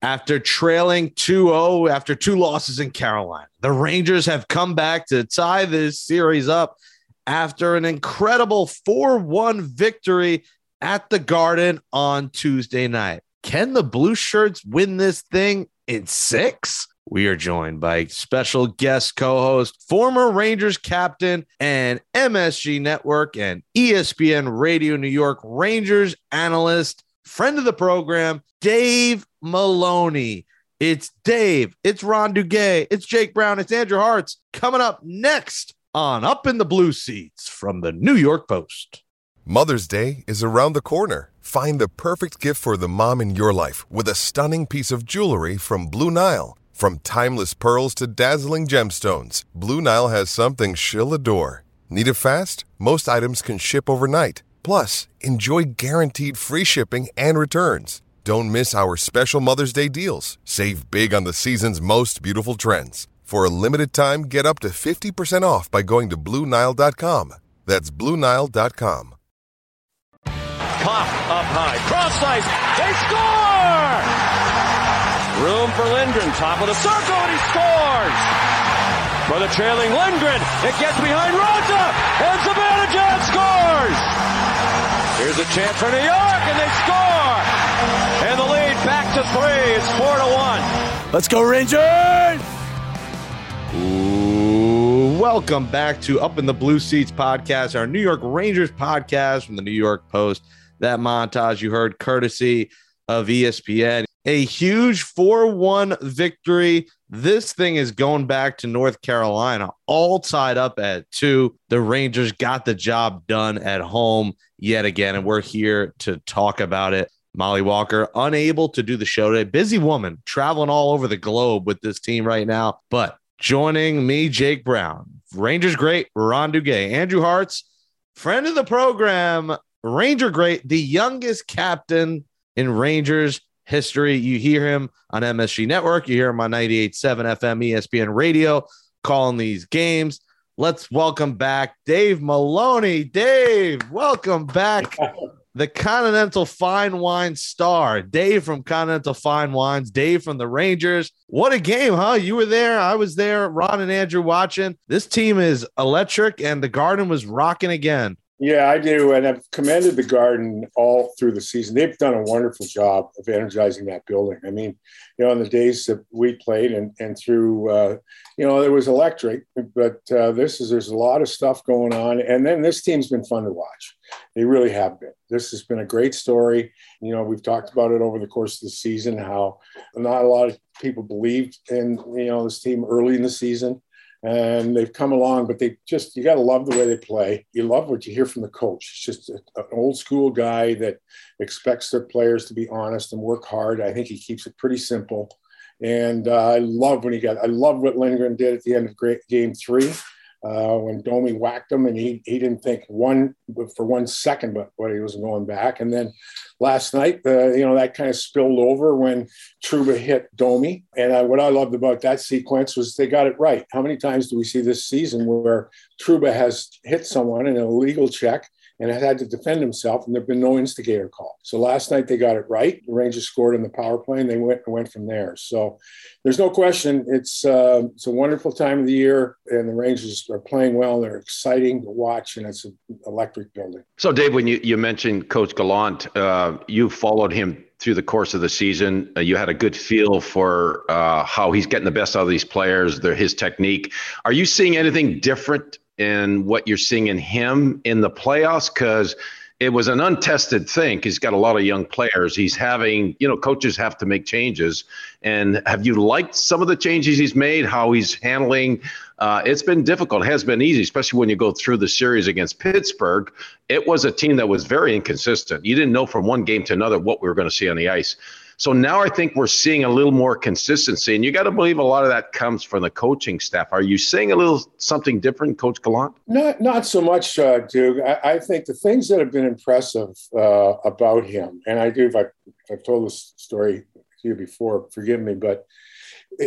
After trailing 2 0 after two losses in Carolina, the Rangers have come back to tie this series up after an incredible 4 1 victory at the Garden on Tuesday night. Can the Blue Shirts win this thing in six? We are joined by special guest co host, former Rangers captain, and MSG Network and ESPN Radio New York Rangers analyst, friend of the program, Dave Maloney. It's Dave, it's Ron Duguay, it's Jake Brown, it's Andrew Hartz coming up next on Up in the Blue Seats from the New York Post. Mother's Day is around the corner. Find the perfect gift for the mom in your life with a stunning piece of jewelry from Blue Nile. From timeless pearls to dazzling gemstones, Blue Nile has something she'll adore. Need it fast? Most items can ship overnight. Plus, enjoy guaranteed free shipping and returns. Don't miss our special Mother's Day deals. Save big on the season's most beautiful trends. For a limited time, get up to 50% off by going to Bluenile.com. That's Bluenile.com. Pop up high. Cross slice. They score! Room for Lindgren. Top of the circle, and he scores! For the trailing Lindgren. It gets behind Raanta, and Zibanejad scores! Here's a chance for New York, and they score! And the lead back to three. It's four to one. Let's go, Rangers! Ooh, welcome back to Up in the Blue Seats podcast, our New York Rangers podcast from the New York Post. That montage you heard courtesy of ESPN. A huge 4 1 victory. This thing is going back to North Carolina, all tied up at two. The Rangers got the job done at home yet again, and we're here to talk about it. Molly Walker, unable to do the show today. Busy woman traveling all over the globe with this team right now. But joining me, Jake Brown, Rangers great, Ron Duguay, Andrew Hartz, friend of the program, Ranger great, the youngest captain in Rangers history. You hear him on MSG Network, you hear him on 98.7 FM ESPN radio calling these games. Let's welcome back Dave Maloney. Dave, welcome back. the Continental Fine Wine star, Dave from Continental Fine Wines, Dave from the Rangers. What a game, huh? You were there. I was there. Ron and Andrew watching. This team is electric, and the garden was rocking again. Yeah, I do. And I've commended the garden all through the season. They've done a wonderful job of energizing that building. I mean, you know, in the days that we played and, and through, uh, you know, there was electric, but uh, this is, there's a lot of stuff going on. And then this team's been fun to watch. They really have been. This has been a great story. You know, we've talked about it over the course of the season, how not a lot of people believed in, you know, this team early in the season and they've come along, but they just, you got to love the way they play. You love what you hear from the coach. It's just an old school guy that expects their players to be honest and work hard. I think he keeps it pretty simple. And uh, I love when he got, I love what Lindgren did at the end of great, game three uh, when Domi whacked him, and he he didn't think one for one second, but what he was going back. And then last night, uh, you know, that kind of spilled over when Trouba hit Domi. And uh, what I loved about that sequence was they got it right. How many times do we see this season where Trouba has hit someone in a legal check? And had to defend himself, and there've been no instigator call. So last night they got it right. The Rangers scored in the power play, and they went went from there. So there's no question it's uh, it's a wonderful time of the year, and the Rangers are playing well. They're exciting to watch, and it's an electric building. So Dave, when you you mentioned Coach Gallant, uh, you followed him through the course of the season. Uh, you had a good feel for uh, how he's getting the best out of these players, their, his technique. Are you seeing anything different in what you're seeing in him in the playoffs? Because it was an untested thing. He's got a lot of young players. He's having, you know, coaches have to make changes. And have you liked some of the changes he's made? How he's handling? Uh, it's been difficult. It has been easy, especially when you go through the series against Pittsburgh. It was a team that was very inconsistent. You didn't know from one game to another what we were going to see on the ice. So now I think we're seeing a little more consistency, and you got to believe a lot of that comes from the coaching staff. Are you seeing a little something different, Coach Gallant? Not, not so much, uh, Duke. I, I, think the things that have been impressive uh, about him, and I do, I, have told this story to you before, forgive me, but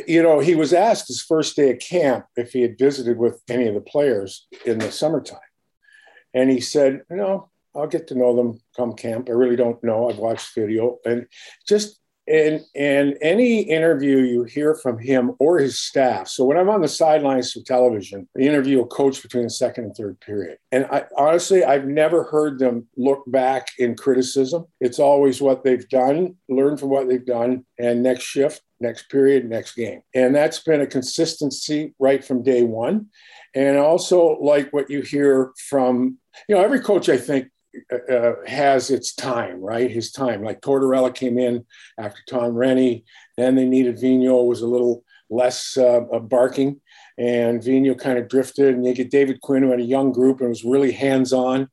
you know, he was asked his first day at camp if he had visited with any of the players in the summertime, and he said, "No, I'll get to know them come camp. I really don't know. I've watched video and just and and any interview you hear from him or his staff. So when I'm on the sidelines for television, they interview a coach between the second and third period. And I honestly I've never heard them look back in criticism. It's always what they've done, learn from what they've done, and next shift, next period, next game. And that's been a consistency right from day one. And also like what you hear from, you know, every coach I think uh, uh, has its time, right? His time. Like Tortorella came in after Tom Renney, Then they needed Vigneault was a little less uh, barking, and Vigneault kind of drifted. And you get David Quinn, who had a young group and was really hands-on.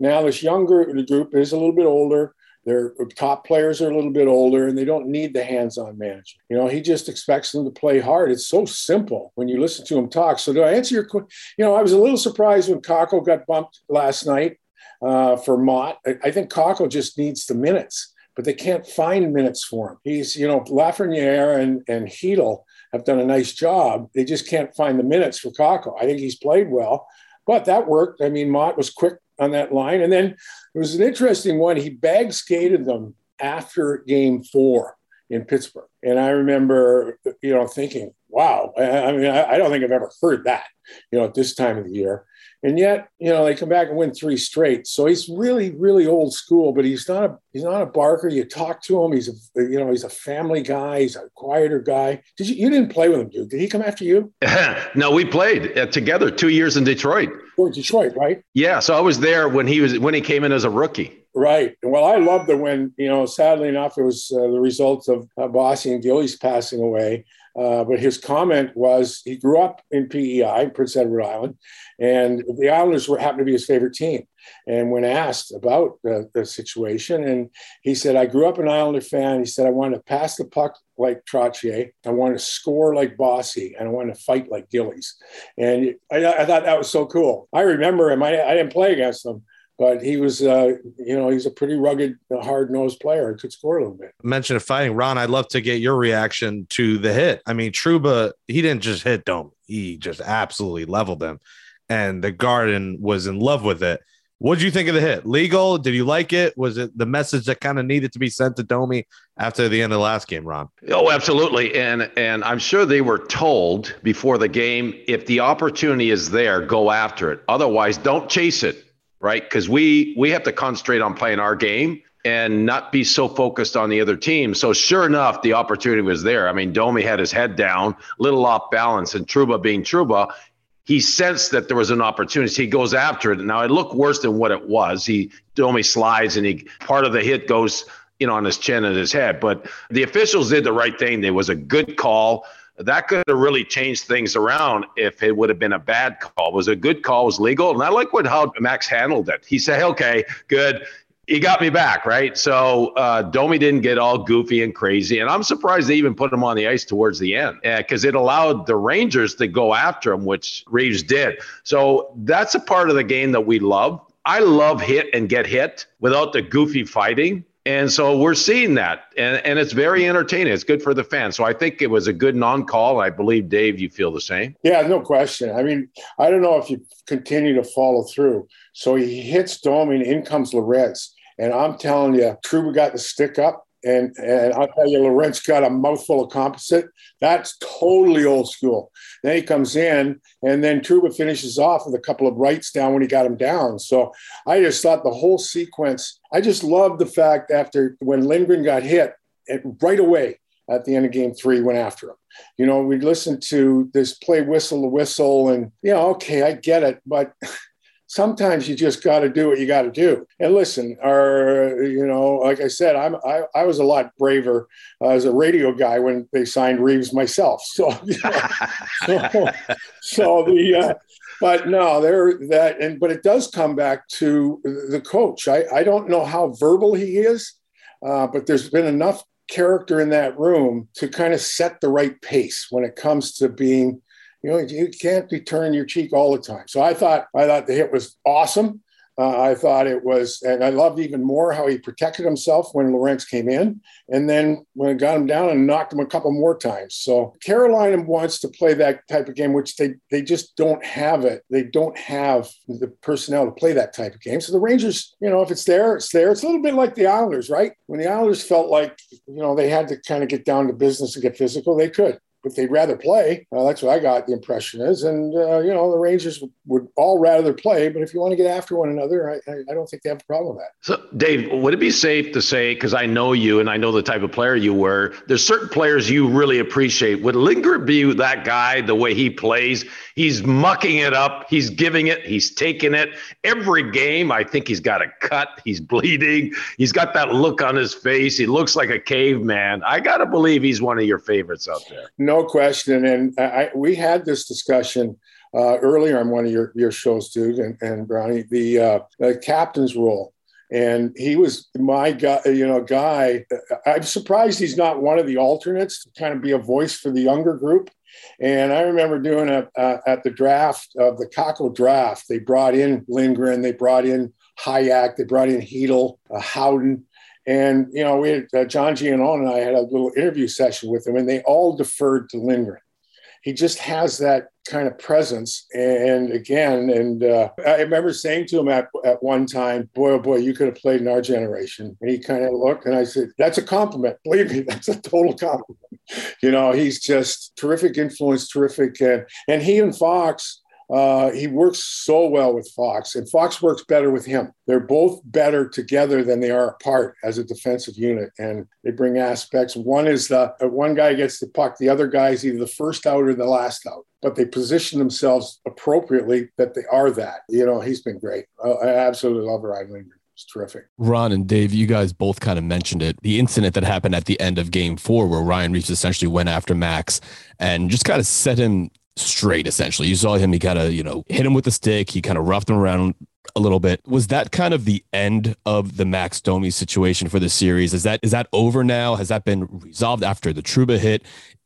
Now this younger group is a little bit older. Their top players are a little bit older, and they don't need the hands-on manager. You know, he just expects them to play hard. It's so simple when you listen to him talk. So to answer your question, you know, I was a little surprised when Kakko got bumped last night uh, for Motte. I, think Kakko just needs the minutes, but they can't find minutes for him. He's, you know, Lafreniere and, and Chytil have done a nice job. They just can't find the minutes for Kakko. I think he's played well, but that worked. I mean, Motte was quick on that line. And then it was an interesting one. He bag skated them after game four in Pittsburgh. And I remember, you know, thinking, wow, I, I mean, I, I, don't think I've ever heard that, you know, at this time of the year. And yet, you know, they come back and win three straight. So he's really, really old school, but he's not a he's not a barker. You talk to him, he's a you know, he's a family guy, he's a quieter guy. Did you you didn't play with him, dude? Did he come after you? no, we played uh, together two years in Detroit. Oh, Detroit, right? Yeah. So I was there when he was when he came in as a rookie. Right. Well, I loved it when, you know, sadly enough, it was uh, the result of uh, Bossy and Gillies passing away. Uh, but his comment was he grew up in PEI, Prince Edward Island, and the Islanders were happened to be his favorite team. And when asked about the, the situation, and he said, I grew up an Islander fan. He said, I wanted to pass the puck like Trottier. I wanted to score like Bossy, and I wanted to fight like Gillies. And I, I thought that was so cool. I remember him. I, I didn't play against him but he was, uh, you know, he's a pretty rugged, hard nosed player. He could score a little bit. Mention of fighting, Ron. I'd love to get your reaction to the hit. I mean, Trouba, he didn't just hit Domi; he just absolutely leveled him, and the Garden was in love with it. What did you think of the hit? Legal? Did you like it? Was it the message that kind of needed to be sent to Domi after the end of the last game, Ron? Oh, absolutely. And and I'm sure they were told before the game if the opportunity is there, go after it. Otherwise, don't chase it right? Because we we have to concentrate on playing our game and not be so focused on the other team. So sure enough, the opportunity was there. I mean, Domi had his head down, little off balance, and Trouba being Trouba, he sensed that there was an opportunity. He goes after it. Now it looked worse than what it was. He Domi slides and he part of the hit goes, you know, on his chin and his head. But the officials did the right thing. There was a good call that could have really changed things around if it would have been a bad call. It was a good call, was legal. And I like what how Max handled it. He said, okay, good. He got me back, right? So uh, Domi didn't get all goofy and crazy. And I'm surprised they even put him on the ice towards the end because uh, it allowed the Rangers to go after him, which Reaves did. So that's a part of the game that we love. I love hit and get hit without the goofy fighting. And so we're seeing that, and, and it's very entertaining. It's good for the fans. So I think it was a good non call. I believe, Dave, you feel the same. Yeah, no question. I mean, I don't know if you continue to follow through. So he hits Domi, and in comes Lorentz. And I'm telling you, Trouba got the stick up and and I'll tell you, Lorentz got a mouthful of composite. That's totally old school. Then he comes in, and then Trouba finishes off with a couple of rights down when he got him down. So I just thought the whole sequence. I just loved the fact after when Lindgren got hit, it, right away at the end of game three went after him. You know, we listened to this play whistle to whistle, and you know, okay, I get it, but sometimes you just got to do what you got to do. And listen, our, you know, like I said, I'm, I, I was a lot braver uh, as a radio guy when they signed Reaves myself. So, you know, so, so, the, uh, but no, there that, and, but it does come back to the coach. I, I don't know how verbal he is, uh, but there's been enough character in that room to kind of set the right pace when it comes to being you know, you can't be turning your cheek all the time. So I thought I thought the hit was awesome. Uh, I thought it was, and I loved even more how he protected himself when Lorentz came in, and then when it got him down and knocked him a couple more times. So Carolina wants to play that type of game, which they they just don't have it. They don't have the personnel to play that type of game. So the Rangers, you know, if it's there, it's there. It's a little bit like the Islanders, right? When the Islanders felt like you know they had to kind of get down to business and get physical, they could if they'd rather play. Uh, that's what I got the impression is. And, uh, you know, the Rangers would all rather play, but if you want to get after one another, I, I don't think they have a problem with that. So, Dave, would it be safe to say, because I know you and I know the type of player you were, there's certain players you really appreciate. Would Lindgren be that guy, the way he plays? He's mucking it up, he's giving it, he's taking it. Every game, I think he's got a cut, he's bleeding, he's got that look on his face. He looks like a caveman. I got to believe he's one of your favorites out there. No question. And I, we had this discussion uh, earlier on one of your, your shows, dude, and, and Brownie, the, uh, the captain's role. And he was my guy, you know, guy. I'm surprised he's not one of the alternates to kind of be a voice for the younger group. And I remember doing a uh, at the draft of the Kakko draft. They brought in Lindgren, they brought in Hajek, they brought in Chytil, uh, Howden, and you know, we had, uh, John all and I had a little interview session with him, and they all deferred to Lindgren. He just has that kind of presence. And again, and uh, I remember saying to him at, at one time, "Boy, oh boy, you could have played in our generation." And he kind of looked, and I said, "That's a compliment. Believe me, that's a total compliment." You know, he's just terrific influence, terrific, and and he and Fox uh, he works so well with Fox, and Fox works better with him. They're both better together than they are apart as a defensive unit, and they bring aspects. One is the uh, one guy gets the puck, the other guy is either the first out or the last out, but they position themselves appropriately that they are that. You know, he's been great. I absolutely love Ryan Lindgren. It's terrific. Ron and Dave, you guys both kind of mentioned it. The incident that happened at the end of game four, where Ryan Reaves essentially went after Max and just kind of set him straight essentially. You saw him, he kind of, you know, hit him with the stick, he kind of roughed him around a little bit. Was that kind of the end of the Max Domi situation for the series? Is that is that over now? Has that been resolved after the Trouba hit?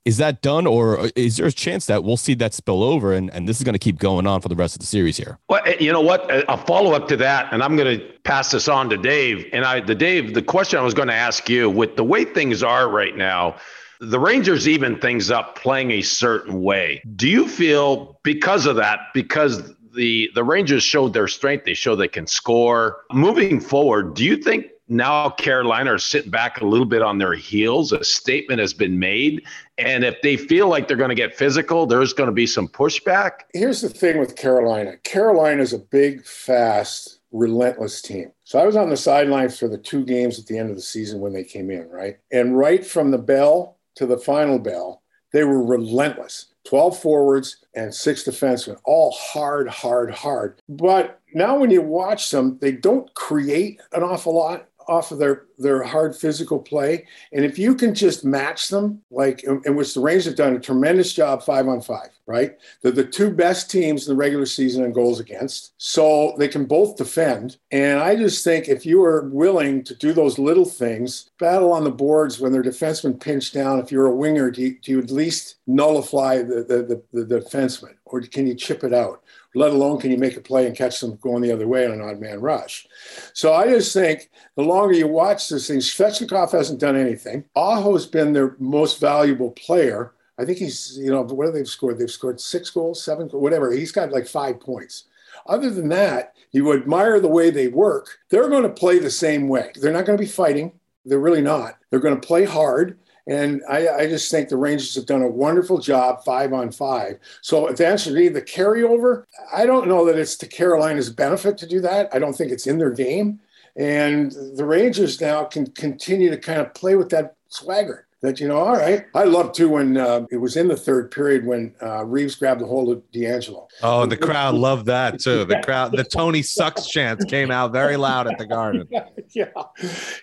Is that done, or is there a chance that we'll see that spill over and, and this is going to keep going on for the rest of the series here? Well, eh, you know what? A follow up to that, and I'm going to pass this on to Dave. And I, the Dave, the question I was going to ask you with the way things are right now, the Rangers even things up playing a certain way. Do you feel because of that, because the the Rangers showed their strength, they show they can score. Moving forward, do you think now Carolina are sitting back a little bit on their heels? A statement has been made. And if they feel like they're going to get physical, there's going to be some pushback. Here's the thing with Carolina Carolina is a big, fast, relentless team. So I was on the sidelines for the two games at the end of the season when they came in, right? And right from the bell, to the final bell, they were relentless. 12 forwards and six defensemen, all hard, hard, hard. But now when you watch them, they don't create an awful lot off of their their hard physical play. And if you can just match them, like in, which the Rangers have done a tremendous job five on five, right? They're the two best teams in the regular season in goals against. So they can both defend. And I just think if you are willing to do those little things, battle on the boards when their defensemen pinch down, if you're a winger, do you, do you at least nullify the, the, the, the defenseman or can you chip it out? Let alone can you make a play and catch them going the other way on an odd man rush. So I just think the longer you watch this thing, Svechnikov hasn't done anything. Aho's been their most valuable player. I think he's, you know, what have they scored? They've scored six goals, seven, whatever. He's got like five points. Other than that, you admire the way they work. They're going to play the same way. They're not going to be fighting. They're really not. They're going to play hard. And I, I, just think the Rangers have done a wonderful job five on five. So to answer me, the carryover, I don't know that it's to Carolina's benefit to do that. I don't think it's in their game. And the Rangers now can continue to kind of play with that swagger that you know all right. I love too when uh, it was in the third period when uh, reaves grabbed a hold of DeAngelo. oh the crowd loved that too. The crowd the tony sucks chants came out very loud at the garden. Yeah.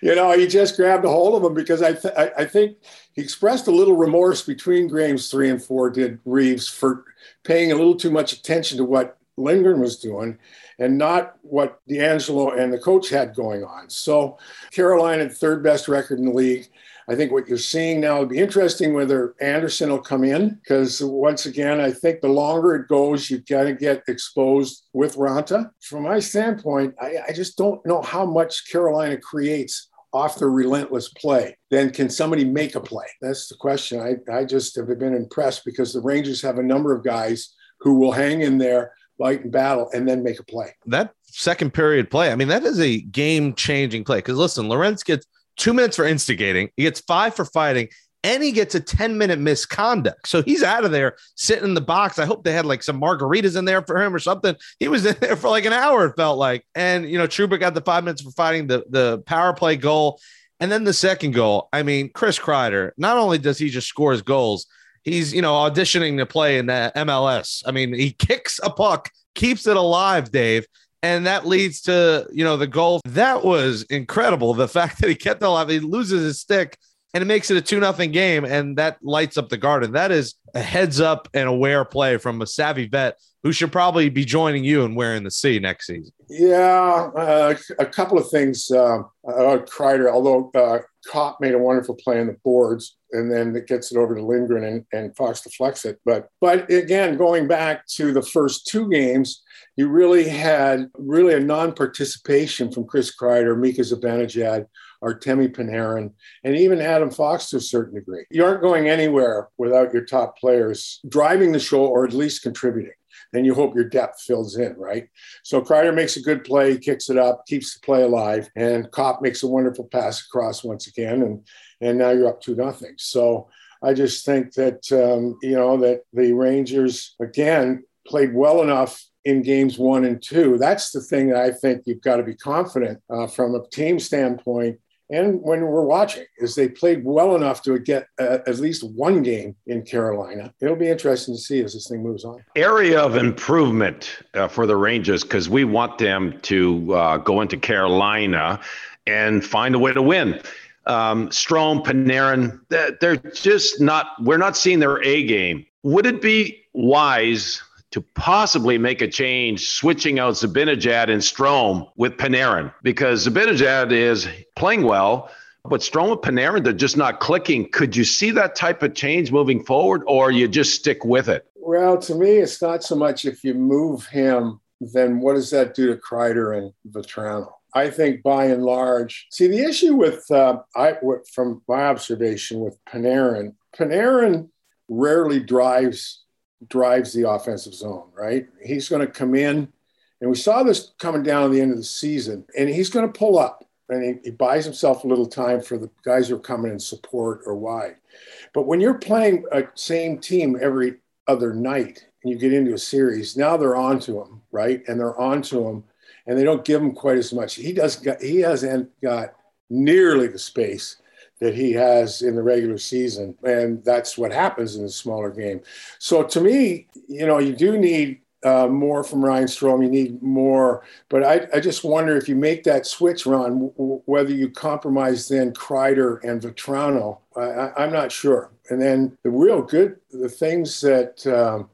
You know he just grabbed a hold of him because i th- I, I think he expressed a little remorse between games three and four did Reaves for paying a little too much attention to what lindgren was doing and not what DeAngelo and the coach had going on. So carolina third best record in the league I think what you're seeing now would be interesting whether Andersen will come in because once again, I think the longer it goes, you got to get exposed with Raanta. From my standpoint, I, I just don't know how much Carolina creates off the relentless play, then can somebody make a play? That's the question. I, I just have been impressed because the Rangers have a number of guys who will hang in there, fight and battle, and then make a play. That second period play, I mean, that is a game changing play. Because listen, Lorentz gets two minutes for instigating, he gets five for fighting, and he gets a 10 minute misconduct. So he's out of there sitting in the box. I hope they had like some margaritas in there for him or something. He was in there for like an hour, it felt like. And, you know, Trouba got the five minutes for fighting the, the power play goal. And then the second goal, I mean, Chris Kreider, not only does he just score his goals, he's, you know, auditioning to play in the MLS. I mean, he kicks a puck, keeps it alive, Dave and that leads to you know the goal that was incredible the fact that he kept alive he loses his stick and it makes it a two nothing game, and that lights up the garden. That is a heads up and aware play from a savvy vet who should probably be joining you and wearing the C next season. Yeah, uh, a couple of things. Uh, uh, Kreider, although uh, made a wonderful play on the boards, and then it gets it over to Lindgren and, and Fox deflects it. But but again, going back to the first two games, you really had really a non-participation from Chris Kreider, Mika Zibanejad, Artemi Panarin, and even Adam Fox to a certain degree. You aren't going anywhere without your top players driving the show or at least contributing. And you hope your depth fills in, right? So Kreider makes a good play, kicks it up, keeps the play alive, and Copp makes a wonderful pass across once again, and and now you're up to nothing. So I just think that um, you know that the Rangers again played well enough in games one and two. That's the thing that I think you've got to be confident uh, from a team standpoint and when we're watching is they played well enough to get uh, at least one game in Carolina. It'll be interesting to see as this thing moves on. Area of improvement uh, for the Rangers because we want them to uh, go into Carolina and find a way to win. Um, Strome, Panarin, they're just not. We're not seeing their A game. Would it be wise to possibly make a change, switching out Zibanejad and Strome with Panarin because Zibanejad is playing well, but Strome and Panarin, they're just not clicking. Could you see that type of change moving forward, or you just stick with it? Well, to me, it's not so much if you move him, then what does that do to Kreider and Vatrano? I think by and large, see the issue with uh, I from my observation with Panarin, Panarin rarely drives drives the offensive zone, right? He's going to come in, and we saw this coming down at the end of the season, and he's going to pull up and he, he, buys himself a little time for the guys who are coming in support or wide. But when you're playing a same team every other night and you get into a series, now they're on to him, right? And they're on to him, and they don't give him quite as much. He does. He hasn't got nearly the space that he has in the regular season. And that's what happens in the smaller game. So to me, you know, you do need uh, more from Ryan Strome. You need more. But I, I just wonder if you make that switch, Ron, w- whether you compromise then Kreider and Vatrano. I, am not sure. And then the real good, the things that um,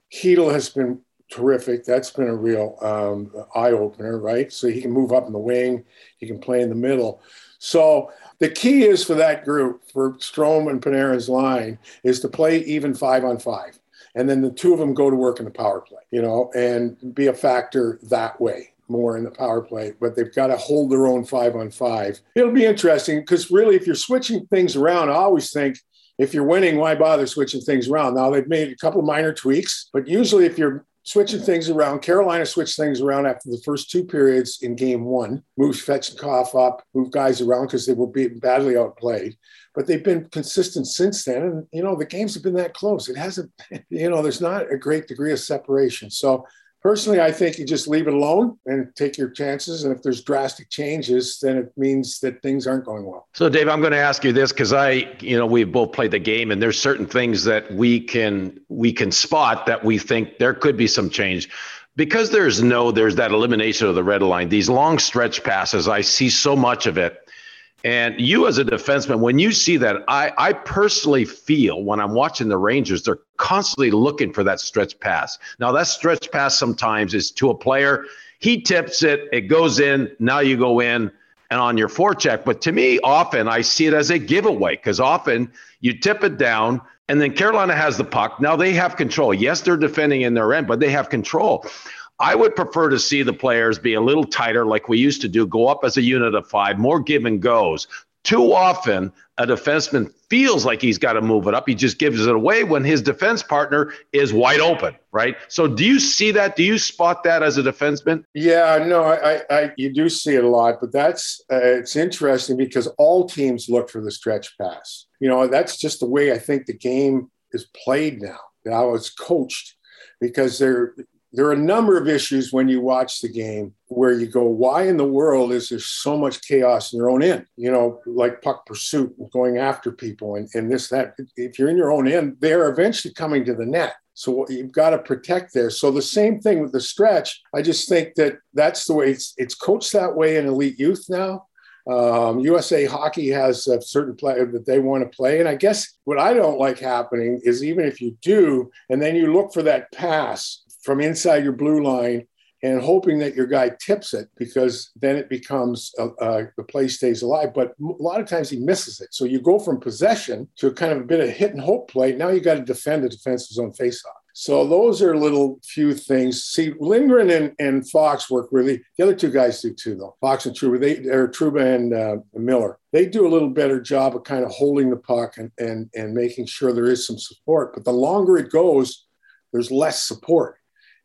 has been terrific. That's been a real um, eye opener, right? So he can move up in the wing, he can play in the middle. So the key is for that group, for Strome and Panarin's line, is to play even five on five. And then the two of them go to work in the power play, you know, and be a factor that way more in the power play, but they've got to hold their own five on five. It'll be interesting because really, if you're switching things around, I always think if you're winning, why bother switching things around? Now they've made a couple minor tweaks, but usually if you're switching things around. Carolina switched things around after the first two periods in game one, moved Svechnikov up, moved guys around because they were being badly outplayed. But they've been consistent since then. And, you know, the games have been that close. It hasn't, you know, there's not a great degree of separation. So Personally, I think you just leave it alone and take your chances. And if there's drastic changes, then it means that things aren't going well. So, Dave, I'm going to ask you this because I, you know, we've both played the game, and there's certain things that we can we can spot that we think there could be some change. Because there's no, there's that elimination of the red line. These long stretch passes, I see so much of it and you, as a defenseman, when you see that, I, I personally feel when I'm watching the Rangers, they're constantly looking for that stretch pass. Now, that stretch pass sometimes is to a player. He tips it, it goes in. Now you go in. and on your forecheck. But to me, often I see it as a giveaway because often you tip it down and then Carolina has the puck. Now they have control. Yes, they're defending in their end, but they have control. I would prefer to see the players be a little tighter, like we used to do, go up as a unit of five, more give and goes. Too often, a defenseman feels like he's got to move it up. He just gives it away when his defense partner is wide open, right? So, do you see that? Do you spot that as a defenseman? Yeah, no, I, I you do see it a lot, but that's uh, it's interesting because all teams look for the stretch pass. You know, that's just the way I think the game is played now. Now it's coached because they're there are a number of issues when you watch the game where you go, why in the world is there so much chaos in your own end? You know, like puck pursuit going after people and, and this, that. If you're in your own end, they're eventually coming to the net. So you've got to protect there. So the same thing with the stretch. I just think that that's the way it's, it's coached that way in elite youth now. Um, USA Hockey has a certain player that they want to play. And I guess what I don't like happening is even if you do, and then you look for that pass, from inside your blue line and hoping that your guy tips it because then it becomes uh, uh, the play stays alive. But a lot of times he misses it. So you go from possession to kind of a bit of hit and hope play. Now you got to defend the defensive zone faceoff. So those are little few things. See, Lindgren and, and Fox work really. The other two guys do too, though. Fox and Trouba, they or Trouba and uh, Miller. They do a little better job of kind of holding the puck and, and and making sure there is some support. But the longer it goes, there's less support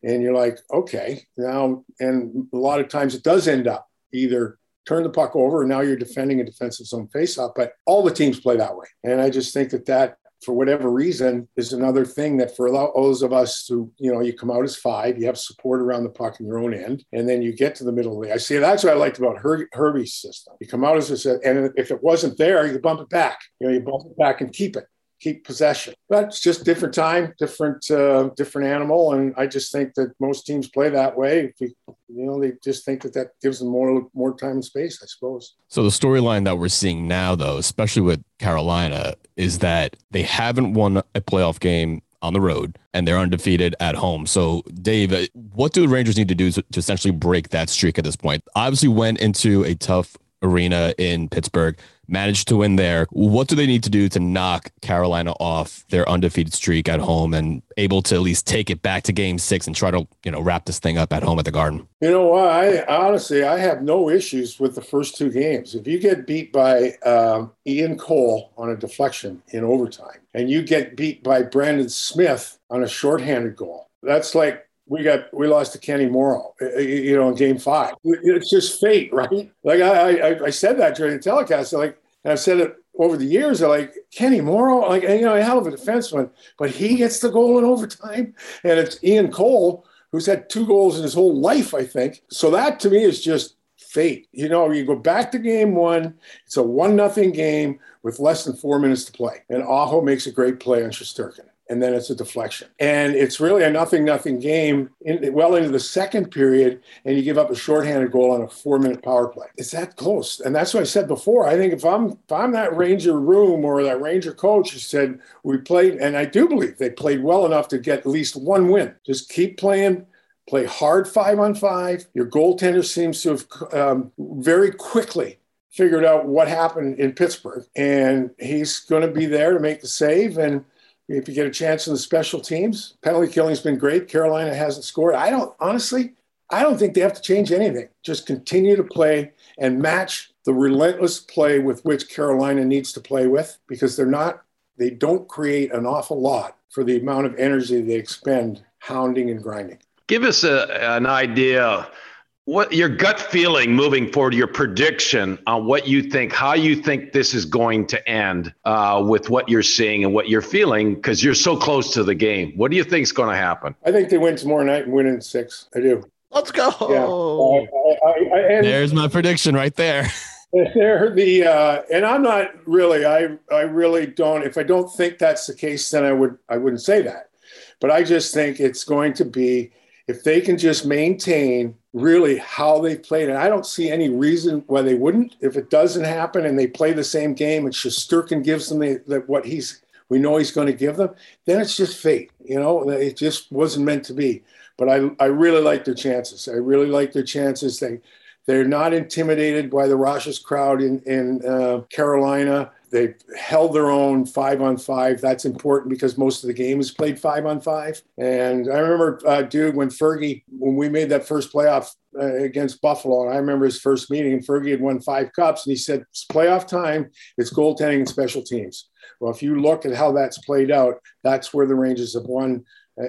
and you're like, okay, now, and a lot of times it does end up either turn the puck over, and now you're defending a defensive zone faceoff. But all the teams play that way, and I just think that that, for whatever reason, is another thing that for those of us who, you know, you come out as five, you have support around the puck in your own end, and then you get to the middle of the. I see that's what I liked about Her- Herbie's system. You come out as a, set, and if it wasn't there, you bump it back. You know, you bump it back and keep it keep possession. But it's just different time, different uh, different animal, and I just think that most teams play that way. You, you know, they just think that that gives them more more time and space, I suppose. So the storyline that we're seeing now, though, especially with Carolina, is that they haven't won a playoff game on the road and they're undefeated at home. So, Dave, uh, what do the Rangers need to do to, to essentially break that streak at this point? Obviously, went into a tough arena in Pittsburgh managed to win there. What do they need to do to knock Carolina off their undefeated streak at home and able to at least take it back to game six and try to, you know, wrap this thing up at home at the Garden? You know? I honestly, I have no issues with the first two games. If you get beat by um, Ian Cole on a deflection in overtime and you get beat by Brendan Smith on a shorthanded goal, that's like we got we lost to Kenny Morrow, uh, uh, you know, in Game Five. It's just fate, right? Like I, I, I said that during the telecast. Like, and I've said it over the years. Like Kenny Morrow, like you know, a hell of a defenseman, but he gets the goal in overtime, and it's Ian Cole who's had two goals in his whole life, I think. So that to me is just fate. You know, you go back to game one. It's a one nothing game with less than four minutes to play, and Aho makes a great play on Shesterkin and then it's a deflection. And it's really a nothing nothing game in, well into the second period, and you give up a shorthanded goal on a four minute power play. It's that close, and that's what I said before. I think if I'm if I'm that Ranger room or that Ranger coach who said we played, and I do believe they played well enough to get at least one win. Just keep playing. Play hard five on five. Your goaltender seems to have um, very quickly figured out what happened in Pittsburgh, and he's going to be there to make the save. And if you get a chance in the special teams, penalty killing's been great. Carolina hasn't scored. I don't honestly, I don't think they have to change anything. Just continue to play and match the relentless play with which Carolina needs to play with because they're not, they don't create an awful lot for the amount of energy they expend hounding and grinding. Give us a, an idea what your gut feeling moving forward, your prediction on what you think, how you think this is going to end uh, with what you're seeing and what you're feeling, because you're so close to the game. What do you think is going to happen? I think they win tomorrow night and win in six. I do. Let's go. Yeah. I, I, I, There's my prediction right there. There, the uh, and I'm not really. I I really don't. If I don't think that's the case, then I would I wouldn't say that. But I just think it's going to be if they can just maintain really how they played. And I don't see any reason why they wouldn't. If it doesn't happen and they play the same game and Shesterkin gives them the, the, what he's we know he's going to give them, then it's just fate. You know, it just wasn't meant to be. But I, I really like their chances. I really like their chances. They They're not intimidated by the raucous crowd in in uh, Carolina. They held their own five on five. That's important because most of the game is played five on five. And I remember, uh, dude, when Fergie, when we made that first playoff uh, against Buffalo, and I remember his first meeting, and Fergie had won five cups, and he said, "It's playoff time. It's goaltending and special teams." Well, if you look at how that's played out, that's where the Rangers have won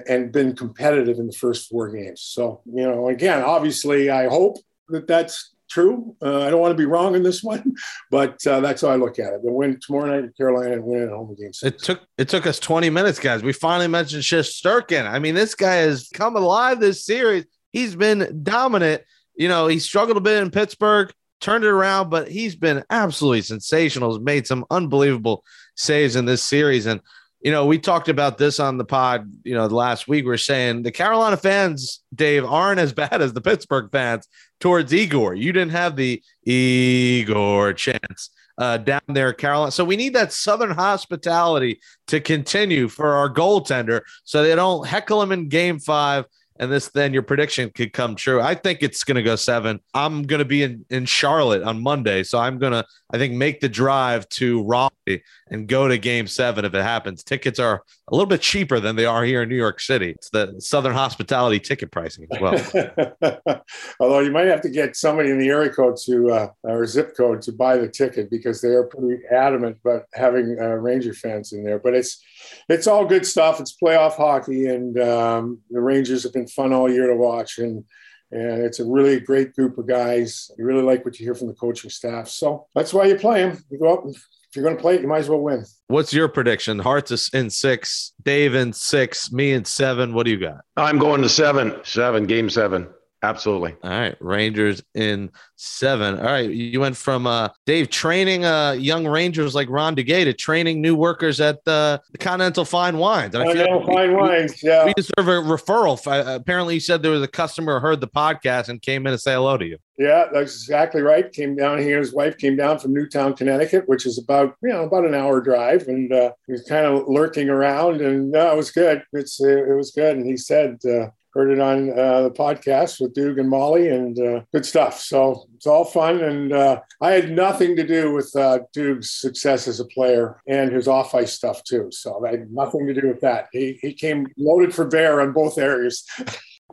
and been competitive in the first four games. So, you know, again, obviously, I hope that that's true. Uh, I don't want to be wrong in this one, but uh, that's how I look at it. The win tomorrow night in Carolina and win at home against. It took it took us 20 minutes, guys. We finally mentioned Shesterkin. I mean, this guy has come alive this series. He's been dominant. You know, he struggled a bit in Pittsburgh, turned it around, but he's been absolutely sensational. Has made some unbelievable saves in this series. And you know, we talked about this on the pod, you know, last week. We are saying the Carolina fans, Dave, aren't as bad as the Pittsburgh fans towards Igor. You didn't have the Igor chance uh, down there, Carolina. So we need that Southern hospitality to continue for our goaltender so they don't heckle him in game five and this then your prediction could come true. I think it's going to go seven. I'm going to be in, in Charlotte on Monday, so I'm going to I think make the drive to Raleigh and go to Game Seven if it happens. Tickets are a little bit cheaper than they are here in New York City. It's the Southern Hospitality ticket pricing as well. Although you might have to get somebody in the area code to uh, or zip code to buy the ticket because they are pretty adamant about having uh, Ranger fans in there. But it's it's all good stuff. It's playoff hockey, and um, the Rangers have been fun all year to watch. And and it's a really great group of guys. You really like what you hear from the coaching staff, so that's why you play them. You go up. And, if you're going to play it, you might as well win. What's your prediction? Hartz is in six, Dave in six, me in seven. What do you got? I'm going to seven, seven, game seven. Absolutely. All right. Rangers in seven. All right. You went from uh, Dave training uh, young Rangers like Ron Duguay to training new workers at the Continental Fine Wines. And Continental like Fine we, Wines. Yeah. We deserve a referral. Uh, apparently, you said there was a customer who heard the podcast and came in to say hello to you. Yeah, that's exactly right. Came down. He and his wife came down from Newtown, Connecticut, which is about you know about an hour drive, and uh, he was kind of lurking around, and no, it was good. It's it was good, and he said. Uh, heard it on uh, the podcast with Doug and Molly, and uh, good stuff. So it's all fun. And uh, I had nothing to do with uh, Doug's success as a player and his off ice stuff, too. So I had nothing to do with that. He, he came loaded for bear on both areas.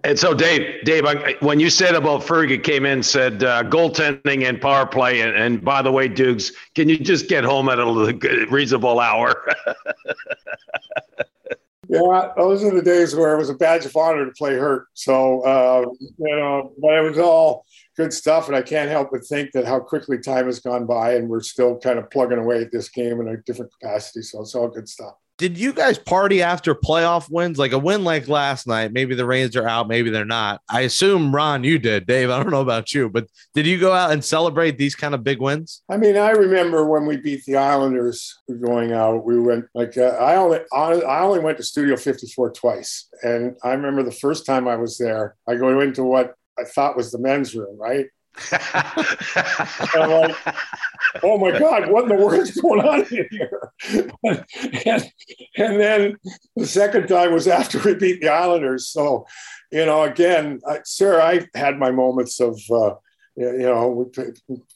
And so, Dave, Dave, when you said about Fergie came in, said uh, goaltending and power play, and, and by the way, Dukes, can you just get home at a reasonable hour? Yeah, those are the days where it was a badge of honor to play hurt. So, uh, you know, but it was all good stuff. And I can't help but think that how quickly time has gone by and we're still kind of plugging away at this game in a different capacity. So it's all good stuff did you guys party after playoff wins? Like a win like last night, maybe the Rains are out, maybe they're not. I assume Ron, you did. Dave, I don't know about you, but did you go out and celebrate these kind of big wins? I mean, I remember when we beat the Islanders going out. We went like uh, I only I only went to Studio 54 twice, and I remember the first time I was there. I go into what I thought was the men's room, right? I'm like, oh my God, what in the world is going on here? and, and, then the second time was after we beat the Islanders. So, you know, again, I, sir, I had my moments of, uh, you know,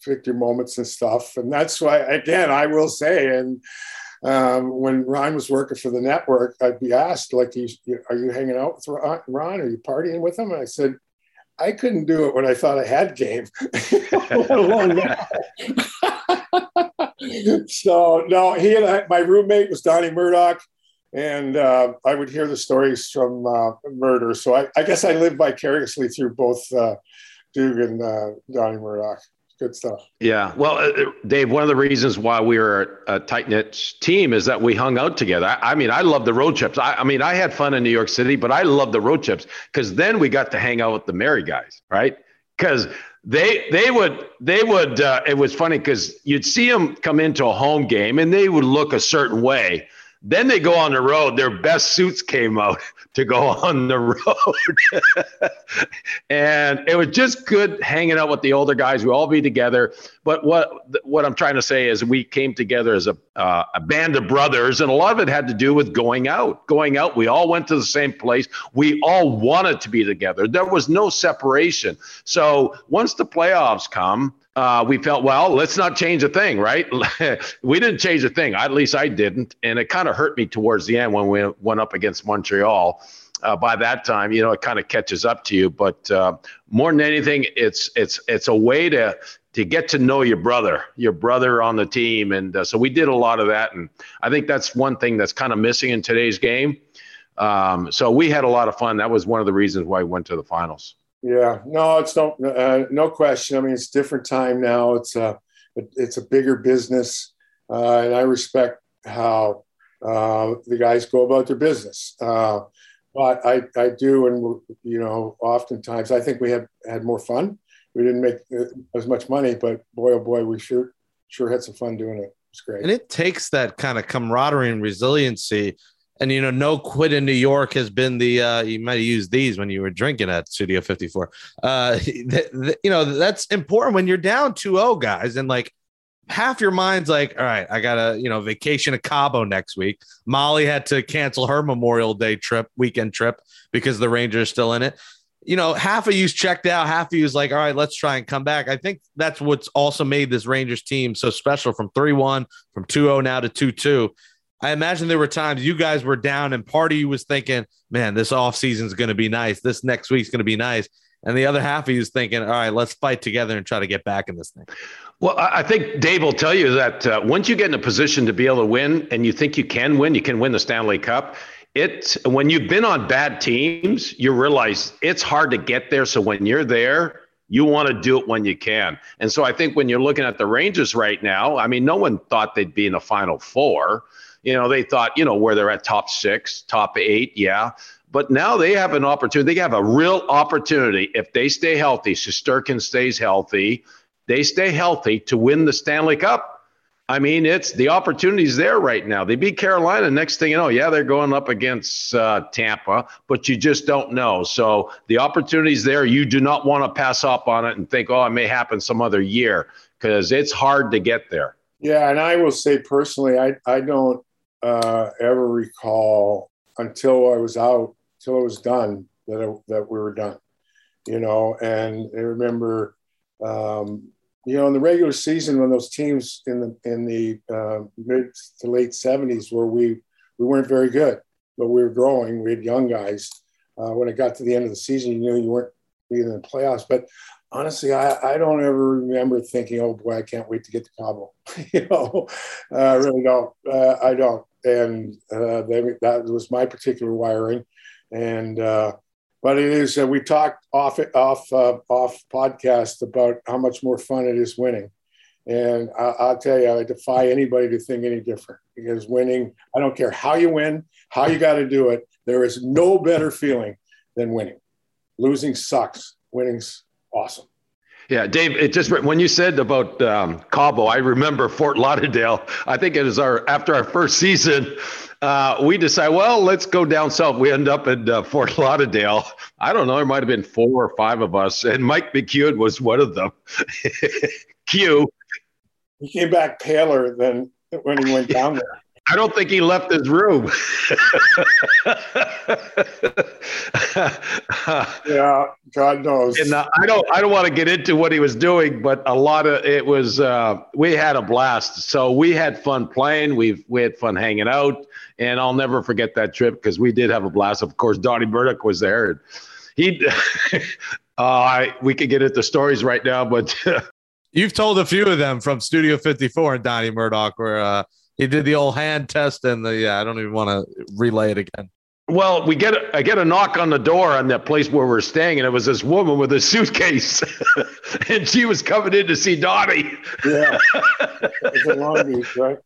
pick your moments and stuff. And that's why, again, I will say, and um, when Ron was working for the network, I'd be asked, like, are you hanging out with Ron? Are you partying with him? And I said, I couldn't do it when I thought I had game, so no, he and I, my roommate was Donnie Murdoch, and uh, I would hear the stories from uh, murder. So I, I, guess I lived vicariously through both uh, Duke and uh, Donnie Murdoch good stuff. Yeah. Well, uh, uh, Dave, one of the reasons why we were a tight knit team is that we hung out together. I, I mean, I love the road trips. I, I, mean, I had fun in New York City, but I love the road trips because then we got to hang out with the merry guys, right? Because they they would they would uh, it was funny because you'd see them come into a home game and they would look a certain way Then they go on the road. Their best suits came out to go on the road. and it was just good hanging out with the older guys. We all be together. But what what I'm trying to say is we came together as a, uh, a band of brothers, and a lot of it had to do with going out. Going out, we all went to the same place. We all wanted to be together. There was no separation. So once the playoffs come, uh, we felt, well, let's not change a thing, right? we didn't change a thing. At least I didn't. And it kind of hurt me towards the end when we went up against Montreal. Uh, by that time, you know, it kind of catches up to you. But uh, more than anything, it's it's it's a way to to get to know your brother, your brother on the team, and uh, so we did a lot of that. And I think that's one thing that's kind of missing in today's game. Um, so we had a lot of fun. That was one of the reasons why we went to the finals. Yeah, no, it's no uh, no question. I mean, it's different time now. It's a it's a bigger business, uh, and I respect how uh, the guys go about their business. Uh, but I I do, and you know, oftentimes I think we had had more fun. We didn't make uh, as much money, but boy, oh boy, we sure sure had some fun doing it. It's great. And it takes that kind of camaraderie and resiliency and you know, no quit in New York has been the uh, you might have used these when you were drinking at Studio 54. Uh, you know, that's important when you're down 2-0, guys, and like half your mind's like, all right, I got a you know vacation to Cabo next week. Molly had to cancel her Memorial Day trip, weekend trip, because the Rangers still in it. You know, half of you's checked out, half of you's like, all right, let's try and come back. I think that's what's also made this Rangers team so special from 3 1, from 2 0 now to 2 2 I imagine there were times you guys were down and part of you was thinking, man, this offseason is going to be nice. This next week's going to be nice. And the other half of you is thinking, all right, let's fight together and try to get back in this thing. Well, I think Dave will tell you that uh, once you get in a position to be able to win and you think you can win, you can win the Stanley Cup. It when you've been on bad teams, you realize it's hard to get there. So when you're there, you want to do it when you can. And so I think when you're looking at the Rangers right now, I mean, no one thought they'd be in the final four. You know, they thought, you know, where they're at top six, top eight, yeah. But now they have an opportunity. They have a real opportunity if they stay healthy. Shesterkin stays healthy. They stay healthy to win the Stanley Cup. I mean, it's the opportunity's there right now. They beat Carolina. Next thing you know, yeah, they're going up against uh, Tampa, but you just don't know. So the opportunity's there. You do not want to pass up on it and think, oh, it may happen some other year because it's hard to get there. Yeah, and I will say personally, I I don't uh, ever recall until I was out, until it was done, that it, that we were done. You know, and I remember, um, you know, in the regular season when those teams in the in the uh, mid to late '70s where we we weren't very good, but we were growing. We had young guys. Uh, when it got to the end of the season, you knew you weren't being in the playoffs. But honestly, I, I don't ever remember thinking, oh boy, I can't wait to get to Cabo. you know, uh, I really don't. Uh, I don't and uh, they, that was my particular wiring. And uh, but it is uh, we talked off off uh, off podcast about how much more fun it is winning. And I, will tell you, I defy anybody to think any different because winning, I don't care how you win, how you got to do it. There is no better feeling than winning. Losing sucks. Winning's awesome. Yeah, Dave, it just when you said about um, Cabo, I remember Fort Lauderdale. I think it was our after our first season, uh, we decided, well, let's go down south. We end up in uh, Fort Lauderdale. I don't know, there might have been four or five of us, and Mike McEwen was one of them. Q. He came back paler than when he went down there. I don't think he left his room. yeah, God knows. And uh, I don't, I don't want to get into what he was doing, but a lot of it was. Uh, we had a blast, so we had fun playing. We we had fun hanging out, and I'll never forget that trip because we did have a blast. Of course, Donnie Murdoch was there, and he. uh, I we could get into stories right now, but you've told a few of them from Studio 54 and Donnie Murdoch, where. Uh, he did the old hand test and the yeah, I don't even want to relay it again. Well, we get I get a knock on the door on that place where we're staying, and it was this woman with a suitcase, and she was coming in to see Donnie. Yeah, it's a Long Beach, right?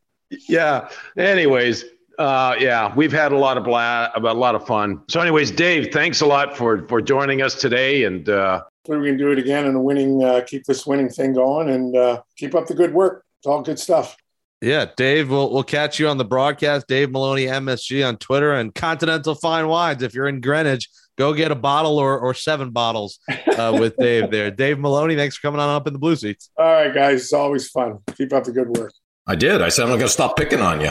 Yeah. Anyways, uh, yeah, we've had a lot of bla- a lot of fun. So, anyways, Dave, thanks a lot for for joining us today, and uh, we can do it again and winning, uh, keep this winning thing going, and uh, keep up the good work. It's all good stuff. Yeah, Dave, we'll, we'll catch you on the broadcast. Dave Maloney, MSG on Twitter and Continental Fine Wines. If you're in Greenwich, go get a bottle or, or seven bottles uh, with Dave there. Dave Maloney, thanks for coming on up in the blue seats. All right, guys. It's always fun. Keep up the good work. I did. I said I'm not going to stop picking on you.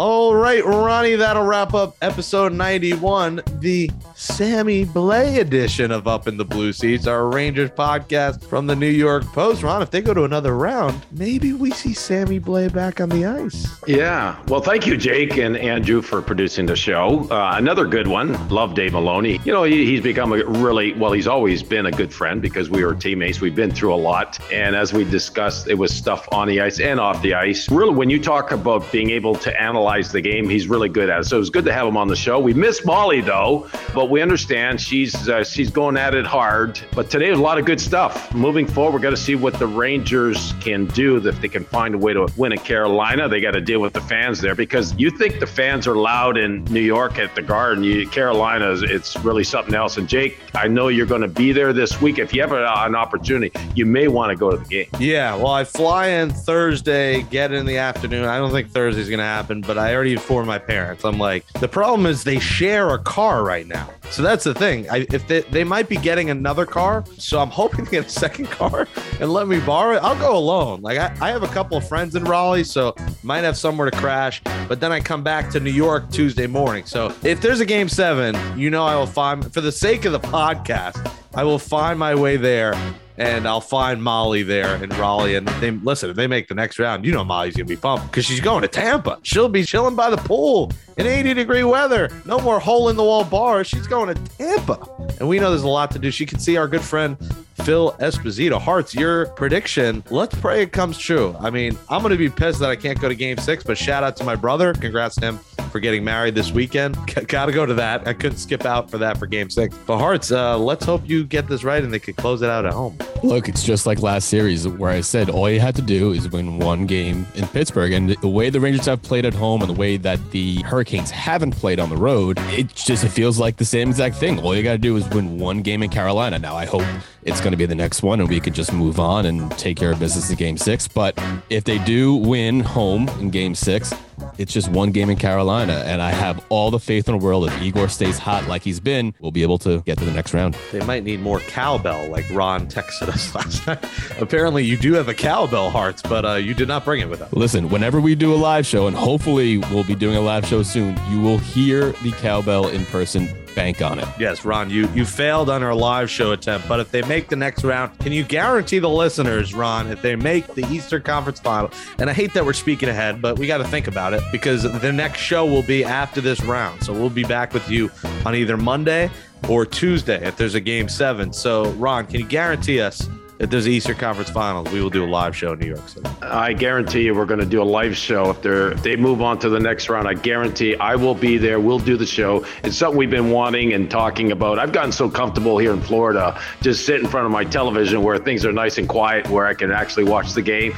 All right, Ronnie, that'll wrap up episode 91, the Sammy Blais edition of Up in the Blue Seats, our Rangers podcast from the New York Post. Ron, if they go to another round, maybe we see Sammy Blais back on the ice. Yeah. Well, thank you, Jake and Andrew, for producing the show. Uh, another good one. Love Dave Maloney. You know, he, he's become a really, well, he's always been a good friend because we were teammates. We've been through a lot. And as we discussed, it was stuff on the ice and off the ice. Really, when you talk about being able to analyze the game. He's really good at it. So it was good to have him on the show. We miss Molly though, but we understand she's uh, she's going at it hard. But today was a lot of good stuff. Moving forward, we're going to see what the Rangers can do if they can find a way to win in Carolina. They got to deal with the fans there because you think the fans are loud in New York at the Garden. You, Carolina, it's really something else. And Jake, I know you're going to be there this week. If you have an opportunity, you may want to go to the game. Yeah, well, I fly in Thursday, get in the afternoon. I don't think Thursday's going to happen, but I already informed my parents. I'm like, the problem is they share a car right now. So that's the thing. I, if they, they might be getting another car, so I'm hoping to get a second car and let me borrow it. I'll go alone. Like I, I have a couple of friends in Raleigh, so might have somewhere to crash. But then I come back to New York Tuesday morning. So if there's a game seven, you know I will find for the sake of the podcast, I will find my way there and I'll find Molly there in Raleigh. And they listen, if they make the next round, you know Molly's gonna be pumped because she's going to Tampa. She'll be chilling by the pool in 80 degree weather. No more hole in the wall bars. She's going to Tampa. And we know there's a lot to do. She can see our good friend Phil Esposito. Hartz, your prediction. Let's pray it comes true. I mean, I'm going to be pissed that I can't go to game six, but shout out to my brother. Congrats to him for getting married this weekend. Got to go to that. I couldn't skip out for that for game six. But Hartz, uh, let's hope you get this right and they could close it out at home. Look, it's just like last series where I said all you had to do is win one game in Pittsburgh. And the way the Rangers have played at home and the way that the Hurricanes haven't played on the road, it just it feels like the same exact thing. All you got to do is win one game in Carolina. Now, I hope it's going to be the next one and we can just move on and take care of business in game six. But if they do win home in game six, it's just one game in Carolina. And I have all the faith in the world if Igor stays hot like he's been, we'll be able to get to the next round. They might need more cowbell, like Ron texted us last night. Apparently, you do have a cowbell, Hartz, but uh, you did not bring it with us. Listen, whenever we do a live show, and hopefully we'll be doing a live show soon, you will hear the cowbell in person bank on it. Yes, Ron, you you failed on our live show attempt, but if they make the next round, can you guarantee the listeners, Ron, if they make the Eastern Conference final? And I hate that we're speaking ahead, but we got to think about it because the next show will be after this round. So we'll be back with you on either Monday or Tuesday if there's a game 7. So, Ron, can you guarantee us if there's the Eastern Conference Finals, we will do a live show in New York City. I guarantee you, we're going to do a live show if if they move on to the next round. I guarantee I will be there. We'll do the show. It's something we've been wanting and talking about. I've gotten so comfortable here in Florida, just sit in front of my television where things are nice and quiet, where I can actually watch the game.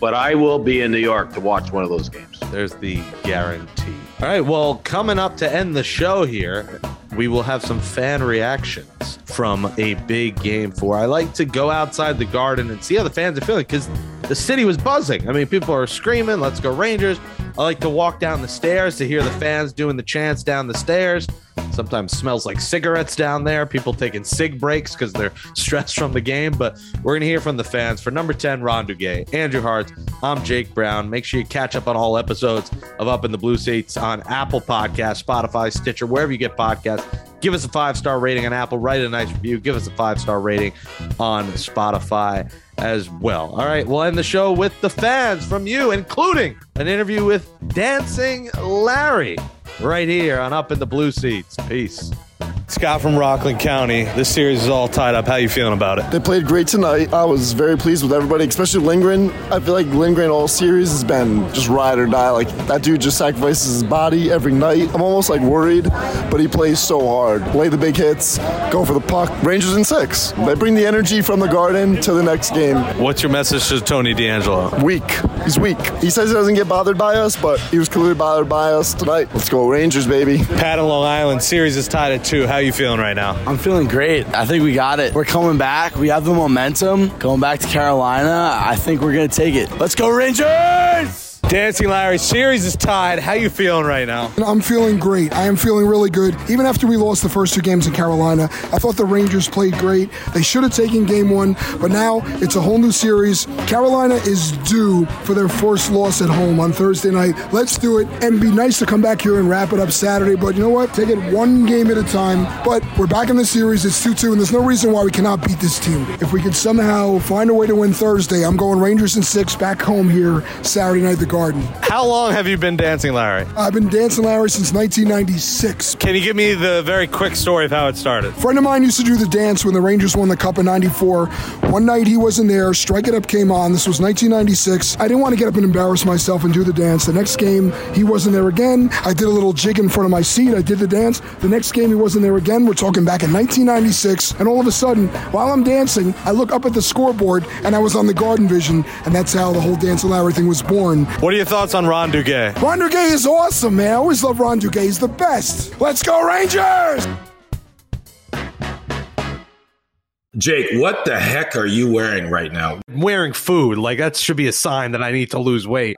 But I will be in New York to watch one of those games. There's the guarantee. All right. Well, coming up to end the show here, we will have some fan reactions from a big game four. I like to go outside the garden and see how the fans are feeling because the city was buzzing. I mean, people are screaming, let's go Rangers. I like to walk down the stairs to hear the fans doing the chants down the stairs. Sometimes smells like cigarettes down there. People taking cig breaks because they're stressed from the game. But we're to hear from the fans. For number 10, Ron Duguay, Andrew Hart, I'm Jake Brown. Make sure you catch up on all episodes of Up in the Blue Seats on Apple Podcast, Spotify, Stitcher, wherever you get podcasts. Give us a five star rating on Apple. Write a nice review. Give us a five star rating on Spotify as well. All right, we'll end the show with the fans from you, including an interview with Dancing Larry right here on Up in the Blue Seats. Peace. Scott from Rockland County. This series is all tied up. How you feeling about it? They played great tonight. I was very pleased with everybody, especially Lindgren. I feel like Lindgren all series has been just ride or die. Like that dude just sacrifices his body every night. I'm almost like worried, but he plays so hard. Play the big hits, go for the puck. Rangers in six. They bring the energy from the Garden to the next game. What's your message to Tony DeAngelo? Weak. He's weak. He says he doesn't get bothered by us, but he was clearly bothered by us tonight. Let's go Rangers, baby. Pat in Long Island series is tied at two. How you feeling right now? I'm feeling great. I think we got it. We're coming back. We have the momentum. Going back to Carolina, I think we're going to take it. Let's go, Rangers! Dancing Larry, series is tied. How you feeling right now? I'm feeling great. I am feeling really good. Even after we lost the first two games in Carolina, I thought the Rangers played great. They should have taken game one, but now it's a whole new series. Carolina is due for their first loss at home on Thursday night. Let's do it and be nice to come back here and wrap it up Saturday. But you know what? Take it one game at a time. But we're back in the series. It's 2 2, and there's no reason why we cannot beat this team. If we can somehow find a way to win Thursday, I'm going Rangers in six back home here Saturday night the Garden. How long have you been dancing, Larry? I've been dancing Larry since 1996. Can you give me the very quick story of how it started? A friend of mine used to do the dance when the Rangers won the Cup in 94. One night he wasn't there. Strike It Up came on. This was 1996. I didn't want to get up and embarrass myself and do the dance. The next game, he wasn't there again. I did a little jig in front of my seat. I did the dance. The next game, he wasn't there again. We're talking back in 1996. And all of a sudden, while I'm dancing, I look up at the scoreboard and I was on the Garden Vision. And that's how the whole Dance Larry thing was born. What are your thoughts on Ron Duguay? Ron Duguay is awesome, man. I always love Ron Duguay. He's the best. Let's go, Rangers! Jake, what the heck are you wearing right now? I'm wearing food. Like that should be a sign that I need to lose weight.